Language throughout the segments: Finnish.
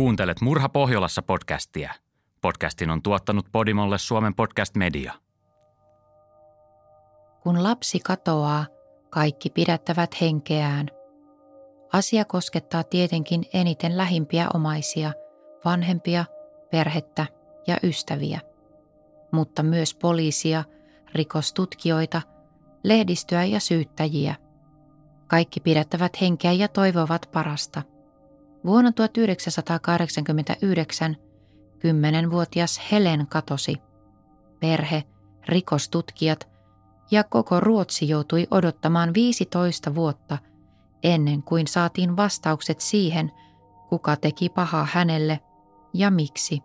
Kuuntelet Murha Pohjolassa podcastia. Podcastin on tuottanut Podimolle Suomen podcast media. Kun lapsi katoaa, kaikki pidättävät henkeään. Asia koskettaa tietenkin eniten lähimpiä omaisia, vanhempia, perhettä ja ystäviä. Mutta myös poliisia, rikostutkijoita, lehdistöä ja syyttäjiä. Kaikki pidättävät henkeä ja toivovat parasta – Vuonna 1989 kymmenenvuotias Helen katosi. Perhe, rikostutkijat ja koko Ruotsi joutui odottamaan 15 vuotta ennen kuin saatiin vastaukset siihen, kuka teki pahaa hänelle ja miksi.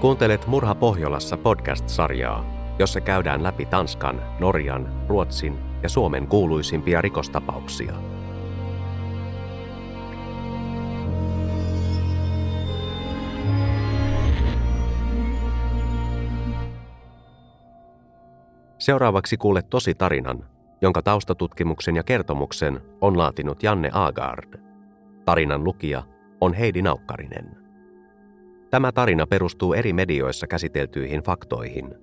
Kuuntelet Murha Pohjolassa podcast-sarjaa, jossa käydään läpi Tanskan, Norjan, Ruotsin ja Suomen kuuluisimpia rikostapauksia. Seuraavaksi kuulet tosi tarinan, jonka taustatutkimuksen ja kertomuksen on laatinut Janne Agard. Tarinan lukija on Heidi Naukkarinen. Tämä tarina perustuu eri medioissa käsiteltyihin faktoihin.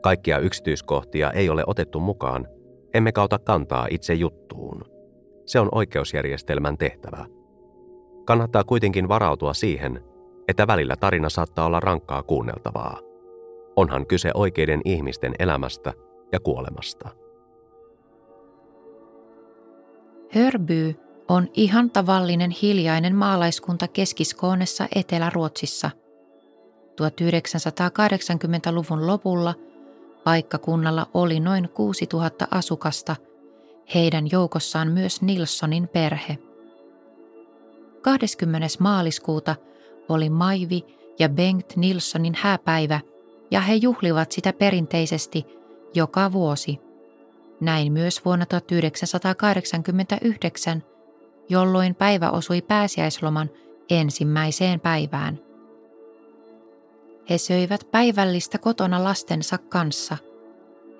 Kaikkia yksityiskohtia ei ole otettu mukaan, emme kauta kantaa itse juttuun. Se on oikeusjärjestelmän tehtävä. Kannattaa kuitenkin varautua siihen, että välillä tarina saattaa olla rankkaa kuunneltavaa. Onhan kyse oikeiden ihmisten elämästä ja kuolemasta. Hörby on ihan tavallinen hiljainen maalaiskunta Keskiskoonessa Etelä-Ruotsissa. 1980-luvun lopulla – Paikkakunnalla oli noin 6000 asukasta, heidän joukossaan myös Nilssonin perhe. 20. maaliskuuta oli Maivi ja Bengt Nilssonin hääpäivä ja he juhlivat sitä perinteisesti joka vuosi. Näin myös vuonna 1989, jolloin päivä osui pääsiäisloman ensimmäiseen päivään. He söivät päivällistä kotona lastensa kanssa.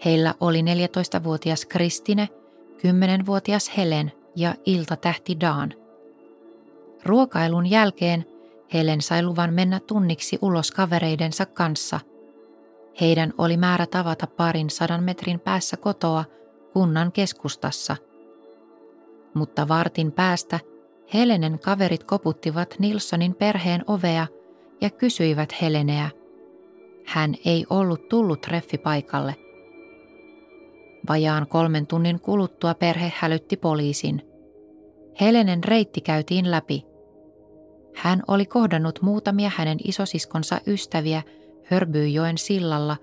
Heillä oli 14-vuotias Kristine, 10-vuotias Helen ja iltatähti Daan. Ruokailun jälkeen Helen sai luvan mennä tunniksi ulos kavereidensa kanssa. Heidän oli määrä tavata parin sadan metrin päässä kotoa kunnan keskustassa. Mutta vartin päästä Helenen kaverit koputtivat Nilssonin perheen ovea ja kysyivät Heleneä, hän ei ollut tullut treffipaikalle. Vajaan kolmen tunnin kuluttua perhe hälytti poliisin. Helenen reitti käytiin läpi. Hän oli kohdannut muutamia hänen isosiskonsa ystäviä Hörbyyjoen sillalla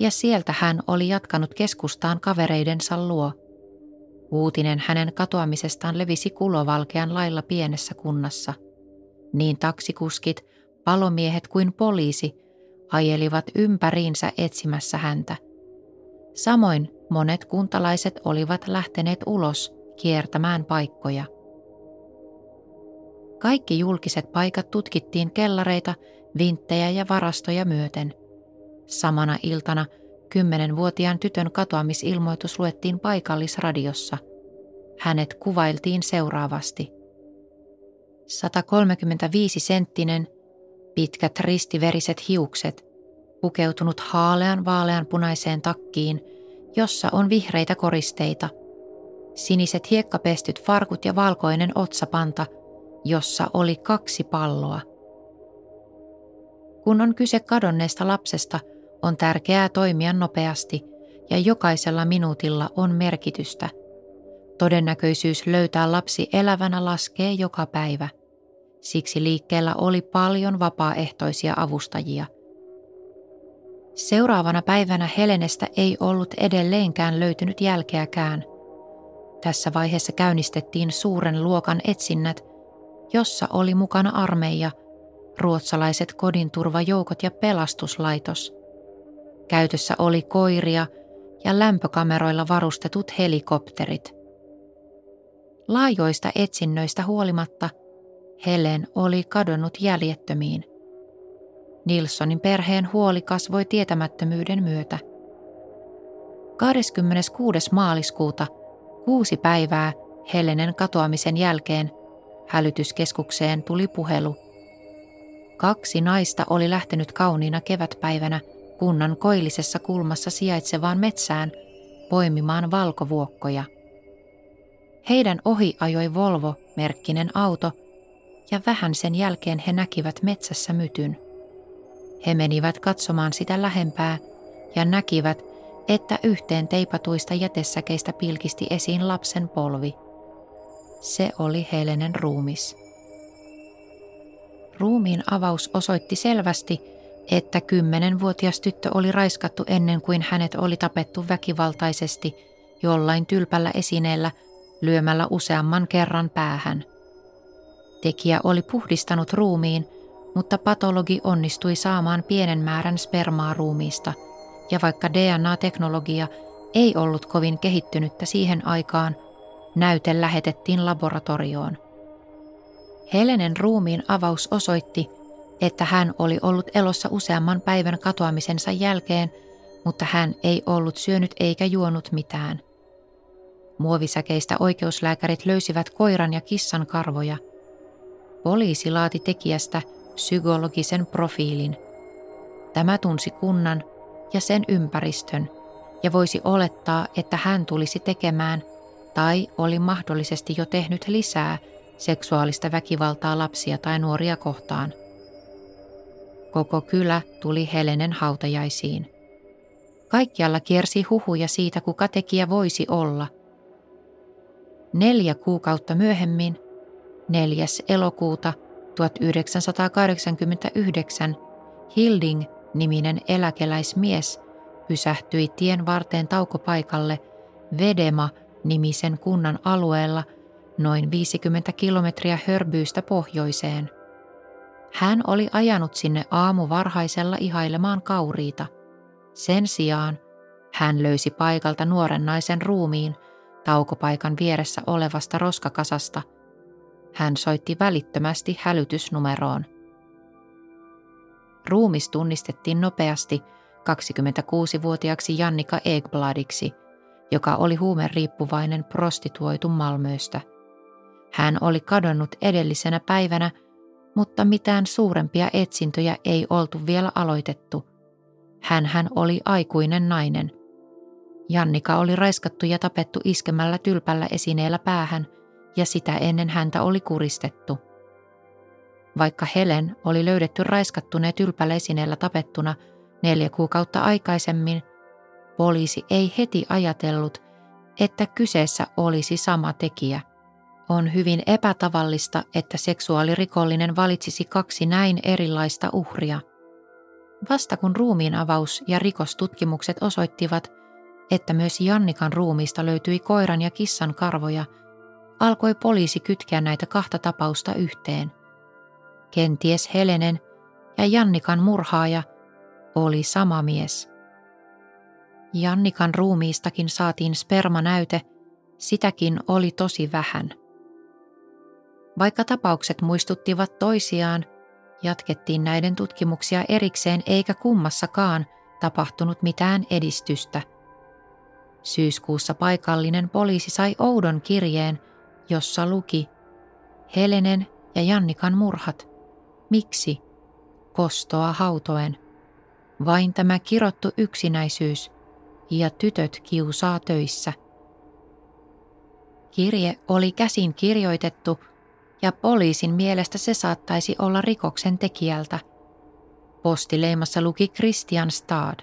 ja sieltä hän oli jatkanut keskustaan kavereidensa luo. Uutinen hänen katoamisestaan levisi kulovalkean lailla pienessä kunnassa. Niin taksikuskit, palomiehet kuin poliisi – ajelivat ympäriinsä etsimässä häntä. Samoin monet kuntalaiset olivat lähteneet ulos kiertämään paikkoja. Kaikki julkiset paikat tutkittiin kellareita, vinttejä ja varastoja myöten. Samana iltana kymmenenvuotiaan tytön katoamisilmoitus luettiin paikallisradiossa. Hänet kuvailtiin seuraavasti. 135-senttinen, pitkät ristiveriset hiukset, pukeutunut haalean vaaleanpunaiseen takkiin, jossa on vihreitä koristeita, siniset hiekkapestyt farkut ja valkoinen otsapanta, jossa oli kaksi palloa. Kun on kyse kadonneesta lapsesta, on tärkeää toimia nopeasti ja jokaisella minuutilla on merkitystä. Todennäköisyys löytää lapsi elävänä laskee joka päivä. Siksi liikkeellä oli paljon vapaaehtoisia avustajia. Seuraavana päivänä Helenestä ei ollut edelleenkään löytynyt jälkeäkään. Tässä vaiheessa käynnistettiin suuren luokan etsinnät, jossa oli mukana armeija, ruotsalaiset kodinturvajoukot ja pelastuslaitos. Käytössä oli koiria ja lämpökameroilla varustetut helikopterit. Laajoista etsinnöistä huolimatta – Helen oli kadonnut jäljettömiin. Nilssonin perheen huoli kasvoi tietämättömyyden myötä. 26. maaliskuuta Kuusi päivää Helenen katoamisen jälkeen hälytyskeskukseen tuli puhelu. Kaksi naista oli lähtenyt kauniina kevätpäivänä kunnan koillisessa kulmassa sijaitsevaan metsään poimimaan valkovuokkoja. Heidän ohi ajoi Volvo-merkkinen auto ja vähän sen jälkeen he näkivät metsässä mytyn. He menivät katsomaan sitä lähempää ja näkivät, että yhteen teipatuista jätesäkeistä pilkisti esiin lapsen polvi. Se oli Helenen ruumis. Ruumiin avaus osoitti selvästi, että kymmenenvuotias tyttö oli raiskattu ennen kuin hänet oli tapettu väkivaltaisesti jollain tylpällä esineellä lyömällä useamman kerran päähän. Tekijä oli puhdistanut ruumiin, mutta patologi onnistui saamaan pienen määrän spermaa ruumiista – ja vaikka DNA-teknologia ei ollut kovin kehittynyttä siihen aikaan, näyte lähetettiin laboratorioon. Helenen ruumiin avaus osoitti, että hän oli ollut elossa useamman päivän katoamisensa jälkeen, mutta hän ei ollut syönyt eikä juonut mitään. Muovisäkeistä oikeuslääkärit löysivät koiran ja kissan karvoja. Poliisi laati tekijästä psykologisen profiilin. Tämä tunsi kunnan ja sen ympäristön ja voisi olettaa, että hän tulisi tekemään tai oli mahdollisesti jo tehnyt lisää seksuaalista väkivaltaa lapsia tai nuoria kohtaan. Koko kylä tuli Helenen hautajaisiin. Kaikkialla kiersi huhuja siitä, kuka tekijä voisi olla. Neljä kuukautta myöhemmin, 4. elokuuta 1989, Hilding niminen eläkeläismies pysähtyi tien varteen taukopaikalle Vedema-nimisen kunnan alueella noin 50 kilometriä Hörbyystä pohjoiseen. Hän oli ajanut sinne aamu varhaisella ihailemaan kauriita. Sen sijaan hän löysi paikalta nuoren naisen ruumiin taukopaikan vieressä olevasta roskakasasta. Hän soitti välittömästi hälytysnumeroon – Ruumis tunnistettiin nopeasti 26-vuotiaaksi Jannika Egbladiksi, joka oli huumeriippuvainen prostituoitu Malmöstä. Hän oli kadonnut edellisenä päivänä, mutta mitään suurempia etsintöjä ei oltu vielä aloitettu. Hän hän oli aikuinen nainen. Jannika oli raiskattu ja tapettu iskemällä tylpällä esineellä päähän, ja sitä ennen häntä oli kuristettu – vaikka Helen oli löydetty raiskattuneen tylpäleisineellä tapettuna neljä kuukautta aikaisemmin, poliisi ei heti ajatellut, että kyseessä olisi sama tekijä. On hyvin epätavallista, että seksuaalirikollinen valitsisi kaksi näin erilaista uhria. Vasta kun ruumiin avaus ja rikostutkimukset osoittivat, että myös Jannikan ruumiista löytyi koiran ja kissan karvoja, alkoi poliisi kytkeä näitä kahta tapausta yhteen. Kenties Helenen ja Jannikan murhaaja oli sama mies. Jannikan ruumiistakin saatiin spermanäyte, sitäkin oli tosi vähän. Vaikka tapaukset muistuttivat toisiaan, jatkettiin näiden tutkimuksia erikseen eikä kummassakaan tapahtunut mitään edistystä. Syyskuussa paikallinen poliisi sai oudon kirjeen, jossa luki Helenen ja Jannikan murhat. Miksi? Kostoa hautoen. Vain tämä kirottu yksinäisyys ja tytöt kiusaa töissä. Kirje oli käsin kirjoitettu ja poliisin mielestä se saattaisi olla rikoksen tekijältä. Postileimassa luki Christian Stad.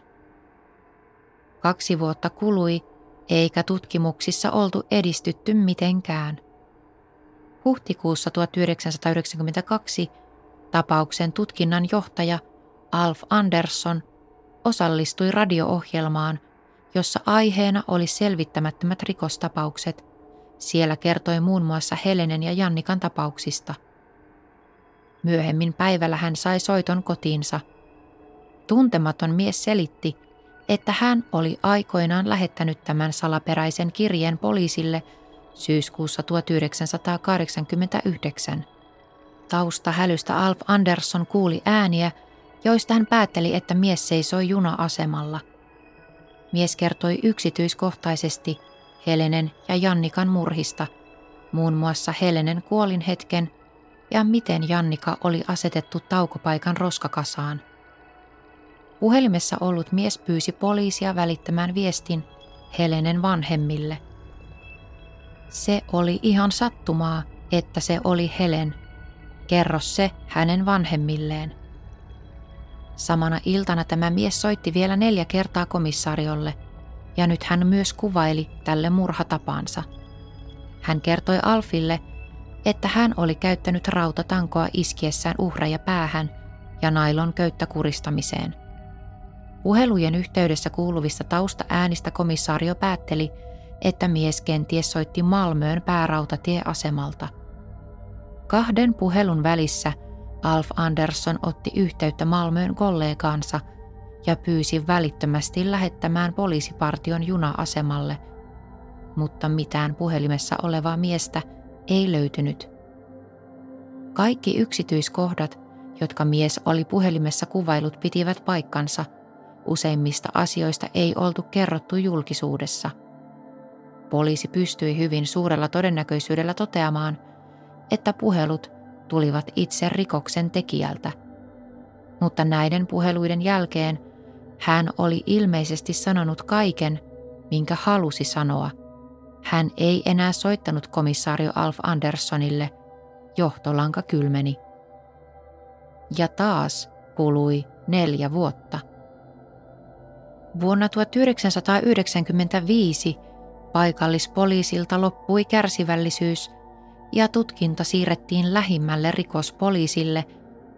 Kaksi vuotta kului, eikä tutkimuksissa oltu edistytty mitenkään. Huhtikuussa 1992 Tapauksen tutkinnan johtaja Alf Andersson osallistui radio-ohjelmaan, jossa aiheena oli selvittämättömät rikostapaukset. Siellä kertoi muun muassa Helenen ja Jannikan tapauksista. Myöhemmin päivällä hän sai soiton kotiinsa. Tuntematon mies selitti, että hän oli aikoinaan lähettänyt tämän salaperäisen kirjeen poliisille syyskuussa 1989. Taustahälystä Alf Andersson kuuli ääniä, joista hän päätteli, että mies seisoi juna-asemalla. Mies kertoi yksityiskohtaisesti, Helenen ja Jannikan murhista, muun muassa Helenen kuolin hetken ja miten Jannika oli asetettu taukopaikan roskakasaan. Puhelimessa ollut mies pyysi poliisia välittämään viestin Helenen vanhemmille. Se oli ihan sattumaa, että se oli Helen. Kerro se hänen vanhemmilleen. Samana iltana tämä mies soitti vielä neljä kertaa komissaariolle ja nyt hän myös kuvaili tälle murhatapaansa. Hän kertoi Alfille, että hän oli käyttänyt rautatankoa iskiessään uhreja päähän ja nailon köyttä kuristamiseen. Puhelujen yhteydessä kuuluvista taustaäänistä komissaario päätteli, että mies kenties soitti Malmöön päärautatieasemalta. Kahden puhelun välissä Alf Andersson otti yhteyttä Malmöön kollegaansa ja pyysi välittömästi lähettämään poliisipartion juna-asemalle, mutta mitään puhelimessa olevaa miestä ei löytynyt. Kaikki yksityiskohdat, jotka mies oli puhelimessa kuvailut, pitivät paikkansa. Useimmista asioista ei oltu kerrottu julkisuudessa. Poliisi pystyi hyvin suurella todennäköisyydellä toteamaan, että puhelut tulivat itse rikoksen tekijältä. Mutta näiden puheluiden jälkeen hän oli ilmeisesti sanonut kaiken, minkä halusi sanoa. Hän ei enää soittanut komissaario Alf Anderssonille. Johtolanka kylmeni. Ja taas kului neljä vuotta. Vuonna 1995 paikallispoliisilta loppui kärsivällisyys ja tutkinta siirrettiin lähimmälle rikospoliisille,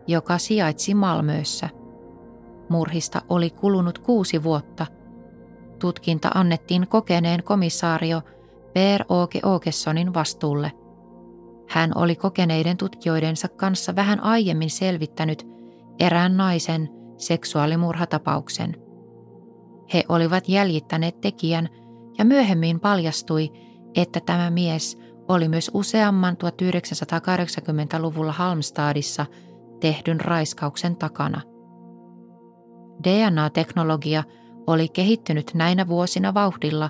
joka sijaitsi Malmössä. Murhista oli kulunut kuusi vuotta. Tutkinta annettiin kokeneen komissaario Per Åke Åkessonin vastuulle. Hän oli kokeneiden tutkijoidensa kanssa vähän aiemmin selvittänyt erään naisen seksuaalimurhatapauksen. He olivat jäljittäneet tekijän ja myöhemmin paljastui, että tämä mies oli myös useamman 1980-luvulla Halmstadissa tehdyn raiskauksen takana. DNA-teknologia oli kehittynyt näinä vuosina vauhdilla,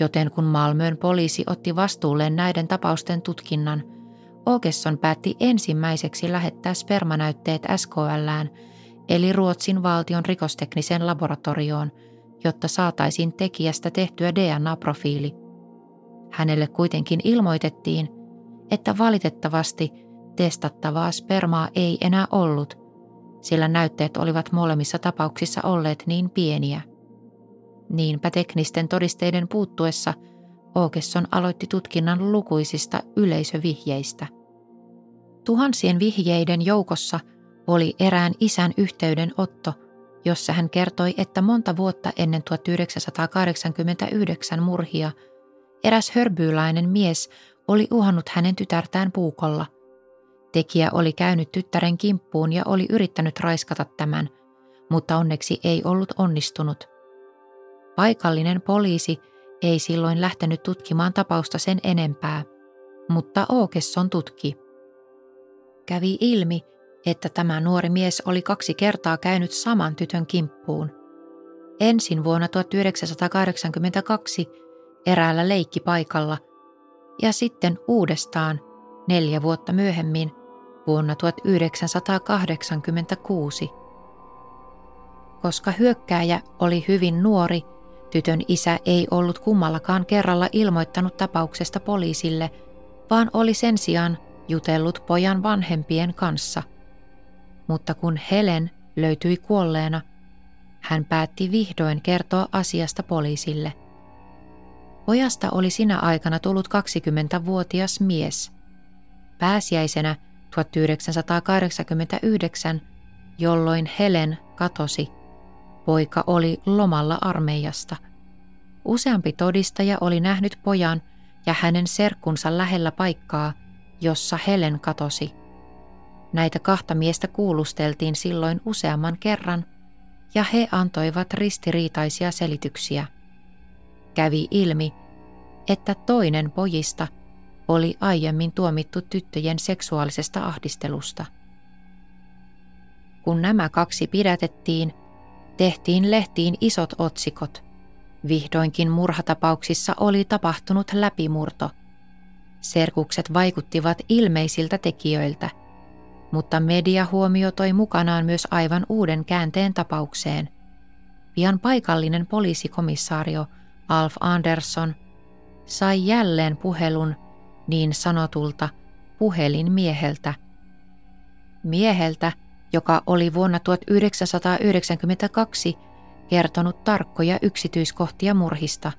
joten kun Malmöön poliisi otti vastuulleen näiden tapausten tutkinnan, Åkesson päätti ensimmäiseksi lähettää spermanäytteet SKLään, eli Ruotsin valtion rikostekniseen laboratorioon, jotta saataisiin tekijästä tehtyä DNA-profiili – Hänelle kuitenkin ilmoitettiin, että valitettavasti testattavaa spermaa ei enää ollut, sillä näytteet olivat molemmissa tapauksissa olleet niin pieniä. Niinpä teknisten todisteiden puuttuessa Åkesson aloitti tutkinnan lukuisista yleisövihjeistä. Tuhansien vihjeiden joukossa oli erään isän yhteydenotto, jossa hän kertoi, että monta vuotta ennen 1989 murhia – Eräs hörbyylainen mies oli uhannut hänen tytärtään puukolla. Tekijä oli käynyt tyttären kimppuun ja oli yrittänyt raiskata tämän, mutta onneksi ei ollut onnistunut. Paikallinen poliisi ei silloin lähtenyt tutkimaan tapausta sen enempää, mutta Åkesson tutki. Kävi ilmi, että tämä nuori mies oli kaksi kertaa käynyt saman tytön kimppuun. Ensin vuonna 1982 eräällä leikkipaikalla ja sitten uudestaan neljä vuotta myöhemmin vuonna 1986. Koska hyökkääjä oli hyvin nuori, tytön isä ei ollut kummallakaan kerralla ilmoittanut tapauksesta poliisille, vaan oli sen sijaan jutellut pojan vanhempien kanssa. Mutta kun Helen löytyi kuolleena, hän päätti vihdoin kertoa asiasta poliisille – Pojasta oli sinä aikana tullut 20-vuotias mies. Pääsiäisenä 1989, jolloin Helen katosi, poika oli lomalla armeijasta. Useampi todistaja oli nähnyt pojan ja hänen serkkunsa lähellä paikkaa, jossa Helen katosi. Näitä kahta miestä kuulusteltiin silloin useamman kerran, ja he antoivat ristiriitaisia selityksiä – kävi ilmi, että toinen pojista oli aiemmin tuomittu tyttöjen seksuaalisesta ahdistelusta. Kun nämä kaksi pidätettiin, tehtiin lehtiin isot otsikot. Vihdoinkin murhatapauksissa oli tapahtunut läpimurto. Serkukset vaikuttivat ilmeisiltä tekijöiltä, mutta media huomiotoi mukanaan myös aivan uuden käänteen tapaukseen. Pian paikallinen poliisikomissaario Alf Andersson sai jälleen puhelun niin sanotulta puhelinmieheltä. Mieheltä, joka oli vuonna 1992 kertonut tarkkoja yksityiskohtia murhista.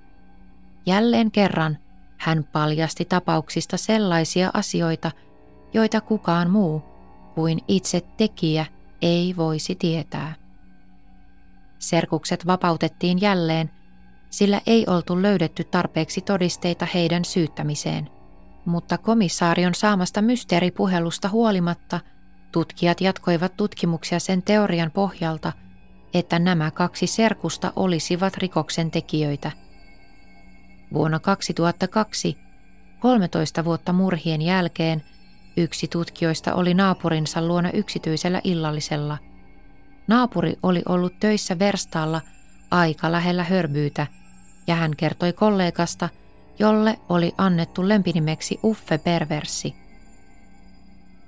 Jälleen kerran hän paljasti tapauksista sellaisia asioita, joita kukaan muu kuin itse tekijä ei voisi tietää. Serkukset vapautettiin jälleen, sillä ei oltu löydetty tarpeeksi todisteita heidän syyttämiseen. Mutta komissaarion saamasta mysteeripuhelusta huolimatta tutkijat jatkoivat tutkimuksia sen teorian pohjalta – että nämä kaksi serkusta olisivat rikoksen tekijöitä. Vuonna 2002, 13 vuotta murhien jälkeen, yksi tutkijoista oli naapurinsa luona yksityisellä illallisella. Naapuri oli ollut töissä verstaalla aika lähellä hörbyytä, ja hän kertoi kollegasta, jolle oli annettu lempinimeksi Uffe Perversi.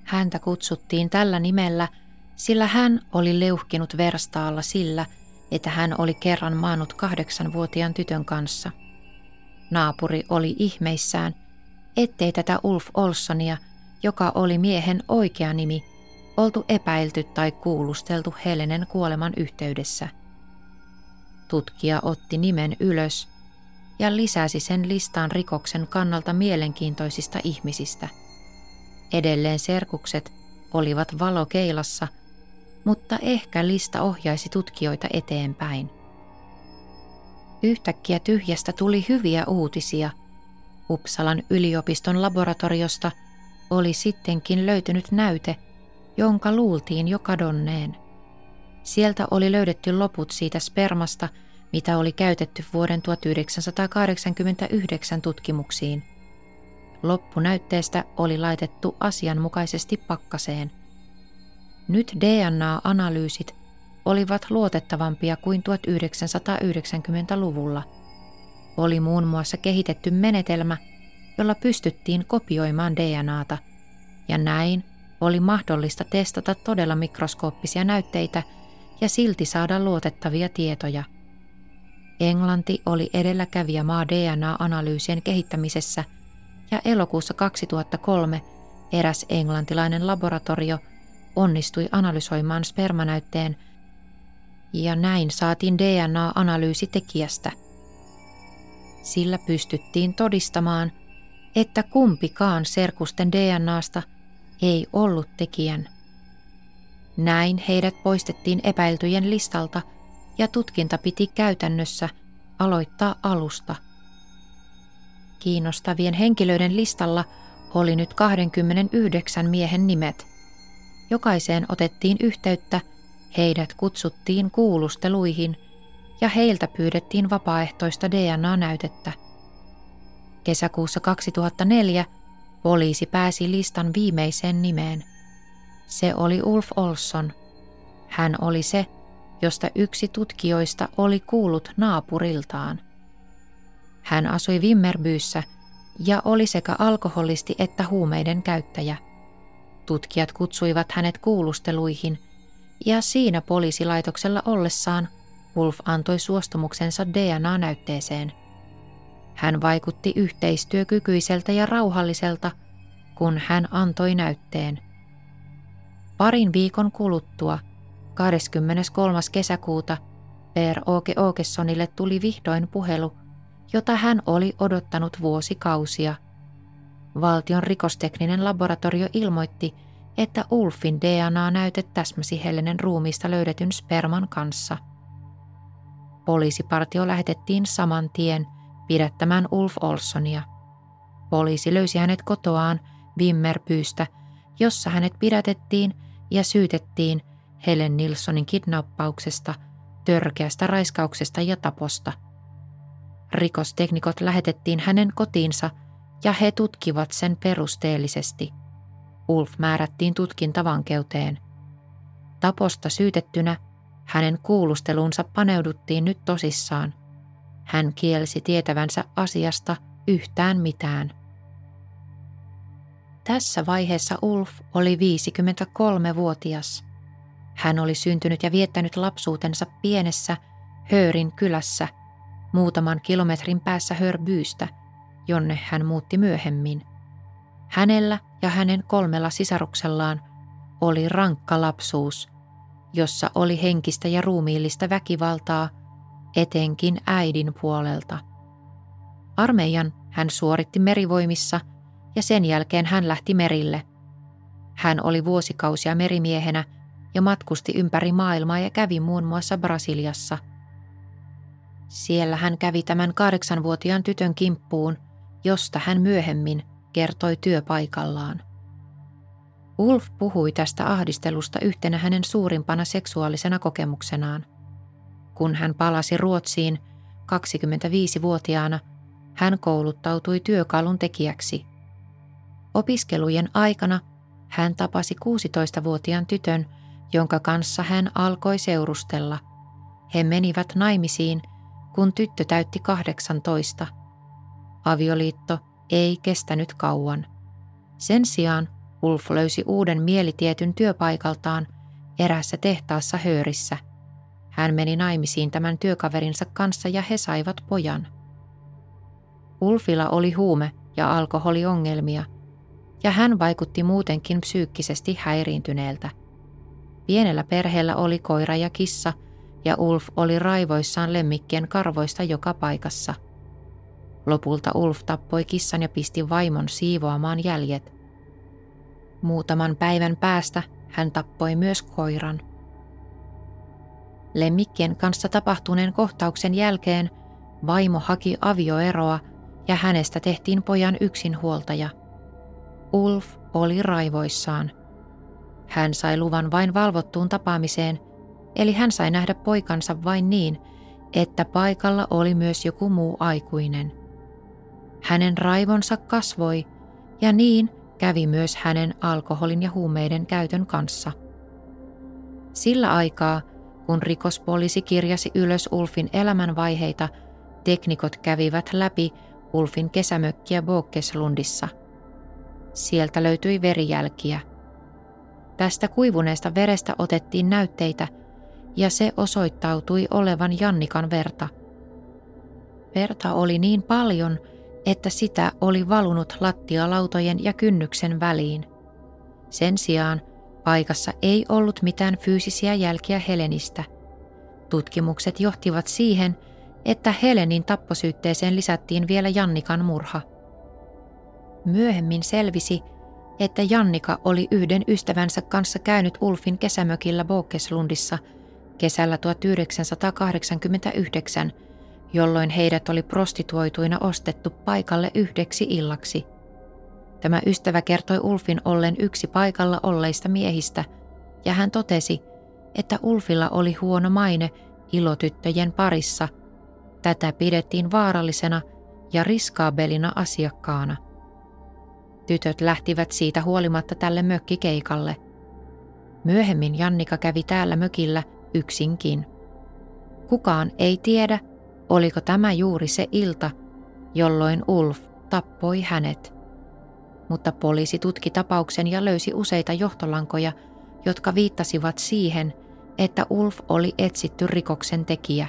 Häntä kutsuttiin tällä nimellä – sillä hän oli leuhkinut verstaalla sillä, että hän oli kerran maanut kahdeksanvuotiaan tytön kanssa. Naapuri oli ihmeissään, ettei tätä Ulf Olsonia, joka oli miehen oikea nimi, oltu epäilty tai kuulusteltu Helenen kuoleman yhteydessä. Tutkija otti nimen ylös ja lisäsi sen listaan rikoksen kannalta mielenkiintoisista ihmisistä. Edelleen serkukset olivat valokeilassa – mutta ehkä lista ohjaisi tutkijoita eteenpäin. Yhtäkkiä tyhjästä tuli hyviä uutisia. Uppsalan yliopiston laboratoriosta oli sittenkin löytynyt näyte, jonka luultiin jo kadonneen. Sieltä oli löydetty loput siitä spermasta, mitä oli käytetty vuoden 1989 tutkimuksiin. Loppunäytteestä oli laitettu asianmukaisesti pakkaseen – nyt DNA-analyysit olivat luotettavampia kuin 1990-luvulla. Oli muun muassa kehitetty menetelmä, jolla pystyttiin kopioimaan DNAta, ja näin oli mahdollista testata todella mikroskooppisia näytteitä ja silti saada luotettavia tietoja. Englanti oli edelläkävijä maa DNA-analyysien kehittämisessä ja elokuussa 2003 eräs englantilainen laboratorio – onnistui analysoimaan spermanäytteen ja näin saatiin DNA-analyysi tekijästä. Sillä pystyttiin todistamaan, että kumpikaan serkusten DNAsta ei ollut tekijän. Näin heidät poistettiin epäiltyjen listalta ja tutkinta piti käytännössä aloittaa alusta. Kiinnostavien henkilöiden listalla oli nyt 29 miehen nimet – Jokaiseen otettiin yhteyttä, heidät kutsuttiin kuulusteluihin ja heiltä pyydettiin vapaaehtoista DNA-näytettä. Kesäkuussa 2004 poliisi pääsi listan viimeiseen nimeen. Se oli Ulf Olsson. Hän oli se, josta yksi tutkijoista oli kuullut naapuriltaan. Hän asui Vimmerbyyssä ja oli sekä alkoholisti että huumeiden käyttäjä – Tutkijat kutsuivat hänet kuulusteluihin, ja siinä poliisilaitoksella ollessaan Wolf antoi suostumuksensa DNA-näytteeseen. Hän vaikutti yhteistyökykyiseltä ja rauhalliselta, kun hän antoi näytteen. Parin viikon kuluttua, 23. kesäkuuta, Per Oke Åkessonille tuli vihdoin puhelu, jota hän oli odottanut vuosikausia – Valtion rikostekninen laboratorio ilmoitti, että Ulfin DNA-näyte täsmäsi Helenen ruumiista löydetyn sperman kanssa. Poliisipartio lähetettiin saman tien pidättämään Ulf Olsonia. Poliisi löysi hänet kotoaan Wimmerpyystä, jossa hänet pidätettiin ja syytettiin Helen Nilssonin kidnappauksesta, törkeästä raiskauksesta ja taposta. Rikosteknikot lähetettiin hänen kotiinsa – ja he tutkivat sen perusteellisesti. Ulf määrättiin tutkintavankeuteen. Taposta syytettynä hänen kuulustelunsa paneuduttiin nyt tosissaan. Hän kielsi tietävänsä asiasta yhtään mitään. Tässä vaiheessa Ulf oli 53-vuotias. Hän oli syntynyt ja viettänyt lapsuutensa pienessä Hörin kylässä, muutaman kilometrin päässä Hörbyystä, jonne hän muutti myöhemmin. Hänellä ja hänen kolmella sisaruksellaan oli rankka lapsuus, jossa oli henkistä ja ruumiillista väkivaltaa, etenkin äidin puolelta. Armeijan hän suoritti merivoimissa ja sen jälkeen hän lähti merille. Hän oli vuosikausia merimiehenä ja matkusti ympäri maailmaa ja kävi muun muassa Brasiliassa. Siellä hän kävi tämän kahdeksanvuotiaan tytön kimppuun, josta hän myöhemmin kertoi työpaikallaan. Ulf puhui tästä ahdistelusta yhtenä hänen suurimpana seksuaalisena kokemuksenaan. Kun hän palasi Ruotsiin 25-vuotiaana, hän kouluttautui työkalun tekijäksi. Opiskelujen aikana hän tapasi 16-vuotiaan tytön, jonka kanssa hän alkoi seurustella. He menivät naimisiin, kun tyttö täytti 18. Avioliitto ei kestänyt kauan. Sen sijaan Ulf löysi uuden mielitietyn työpaikaltaan erässä tehtaassa Höörissä. Hän meni naimisiin tämän työkaverinsa kanssa ja he saivat pojan. Ulfilla oli huume- ja alkoholiongelmia, ja hän vaikutti muutenkin psyykkisesti häiriintyneeltä. Pienellä perheellä oli koira ja kissa, ja Ulf oli raivoissaan lemmikkien karvoista joka paikassa. Lopulta Ulf tappoi kissan ja pisti vaimon siivoamaan jäljet – Muutaman päivän päästä hän tappoi myös koiran. Lemmikkien kanssa tapahtuneen kohtauksen jälkeen vaimo haki avioeroa ja hänestä tehtiin pojan yksinhuoltaja. Ulf oli raivoissaan. Hän sai luvan vain valvottuun tapaamiseen, eli hän sai nähdä poikansa vain niin, että paikalla oli myös joku muu aikuinen. Hänen raivonsa kasvoi, ja niin kävi myös hänen alkoholin ja huumeiden käytön kanssa. Sillä aikaa, kun rikospoliisi kirjasi ylös Ulfin elämänvaiheita, teknikot kävivät läpi Ulfin kesämökkiä Bokeslundissa. Sieltä löytyi verijälkiä. Tästä kuivuneesta verestä otettiin näytteitä ja se osoittautui olevan Jannikan verta. Verta oli niin paljon, että sitä oli valunut lattialautojen ja kynnyksen väliin. Sen sijaan paikassa ei ollut mitään fyysisiä jälkiä Helenistä. Tutkimukset johtivat siihen, että Helenin tapposyytteeseen lisättiin vielä Jannikan murha. Myöhemmin selvisi, että Jannika oli yhden ystävänsä kanssa käynyt Ulfin kesämökillä Bokeslundissa kesällä 1989 jolloin heidät oli prostituoituina ostettu paikalle yhdeksi illaksi. Tämä ystävä kertoi Ulfin ollen yksi paikalla olleista miehistä, ja hän totesi, että Ulfilla oli huono maine ilotyttöjen parissa. Tätä pidettiin vaarallisena ja riskaabelina asiakkaana. Tytöt lähtivät siitä huolimatta tälle mökkikeikalle. Myöhemmin Jannika kävi täällä mökillä yksinkin. Kukaan ei tiedä, Oliko tämä juuri se ilta, jolloin Ulf tappoi hänet? Mutta poliisi tutki tapauksen ja löysi useita johtolankoja, jotka viittasivat siihen, että Ulf oli etsitty rikoksen tekijä.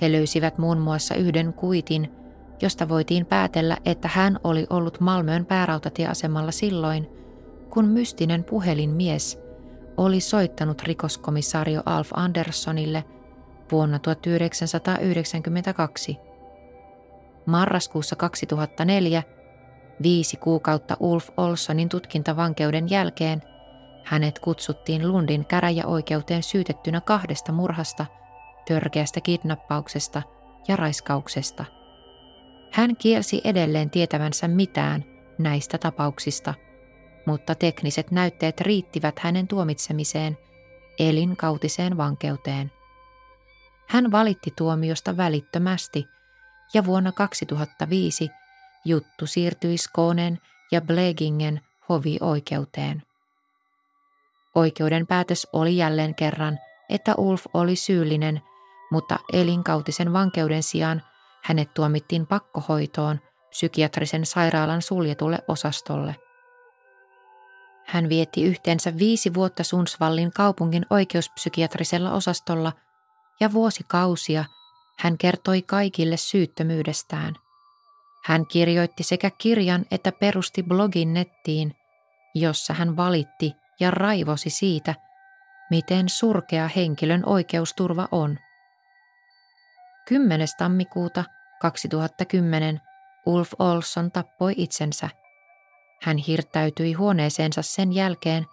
He löysivät muun muassa yhden kuitin, josta voitiin päätellä, että hän oli ollut Malmöön päärautatieasemalla silloin, kun mystinen puhelinmies oli soittanut rikoskomissaario Alf Anderssonille – vuonna 1992. Marraskuussa 2004, viisi kuukautta Ulf Olsonin tutkintavankeuden jälkeen, hänet kutsuttiin Lundin käräjäoikeuteen syytettynä kahdesta murhasta, törkeästä kidnappauksesta ja raiskauksesta. Hän kielsi edelleen tietävänsä mitään näistä tapauksista, mutta tekniset näytteet riittivät hänen tuomitsemiseen elinkautiseen vankeuteen. Hän valitti tuomiosta välittömästi ja vuonna 2005 juttu siirtyi Skånen ja Blegingen hovioikeuteen. Oikeuden päätös oli jälleen kerran, että Ulf oli syyllinen, mutta elinkautisen vankeuden sijaan hänet tuomittiin pakkohoitoon psykiatrisen sairaalan suljetulle osastolle. Hän vietti yhteensä viisi vuotta Sunsvallin kaupungin oikeuspsykiatrisella osastolla ja vuosikausia hän kertoi kaikille syyttömyydestään. Hän kirjoitti sekä kirjan että perusti blogin nettiin, jossa hän valitti ja raivosi siitä, miten surkea henkilön oikeusturva on. 10. tammikuuta 2010 Ulf Olson tappoi itsensä. Hän hirttäytyi huoneeseensa sen jälkeen,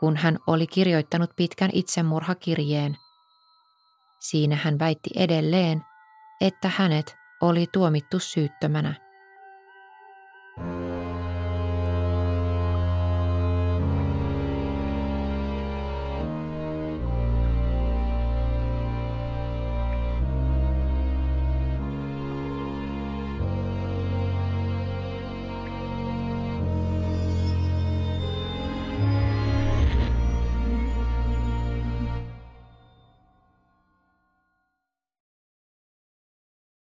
kun hän oli kirjoittanut pitkän itsemurhakirjeen. Siinä hän väitti edelleen, että hänet oli tuomittu syyttömänä.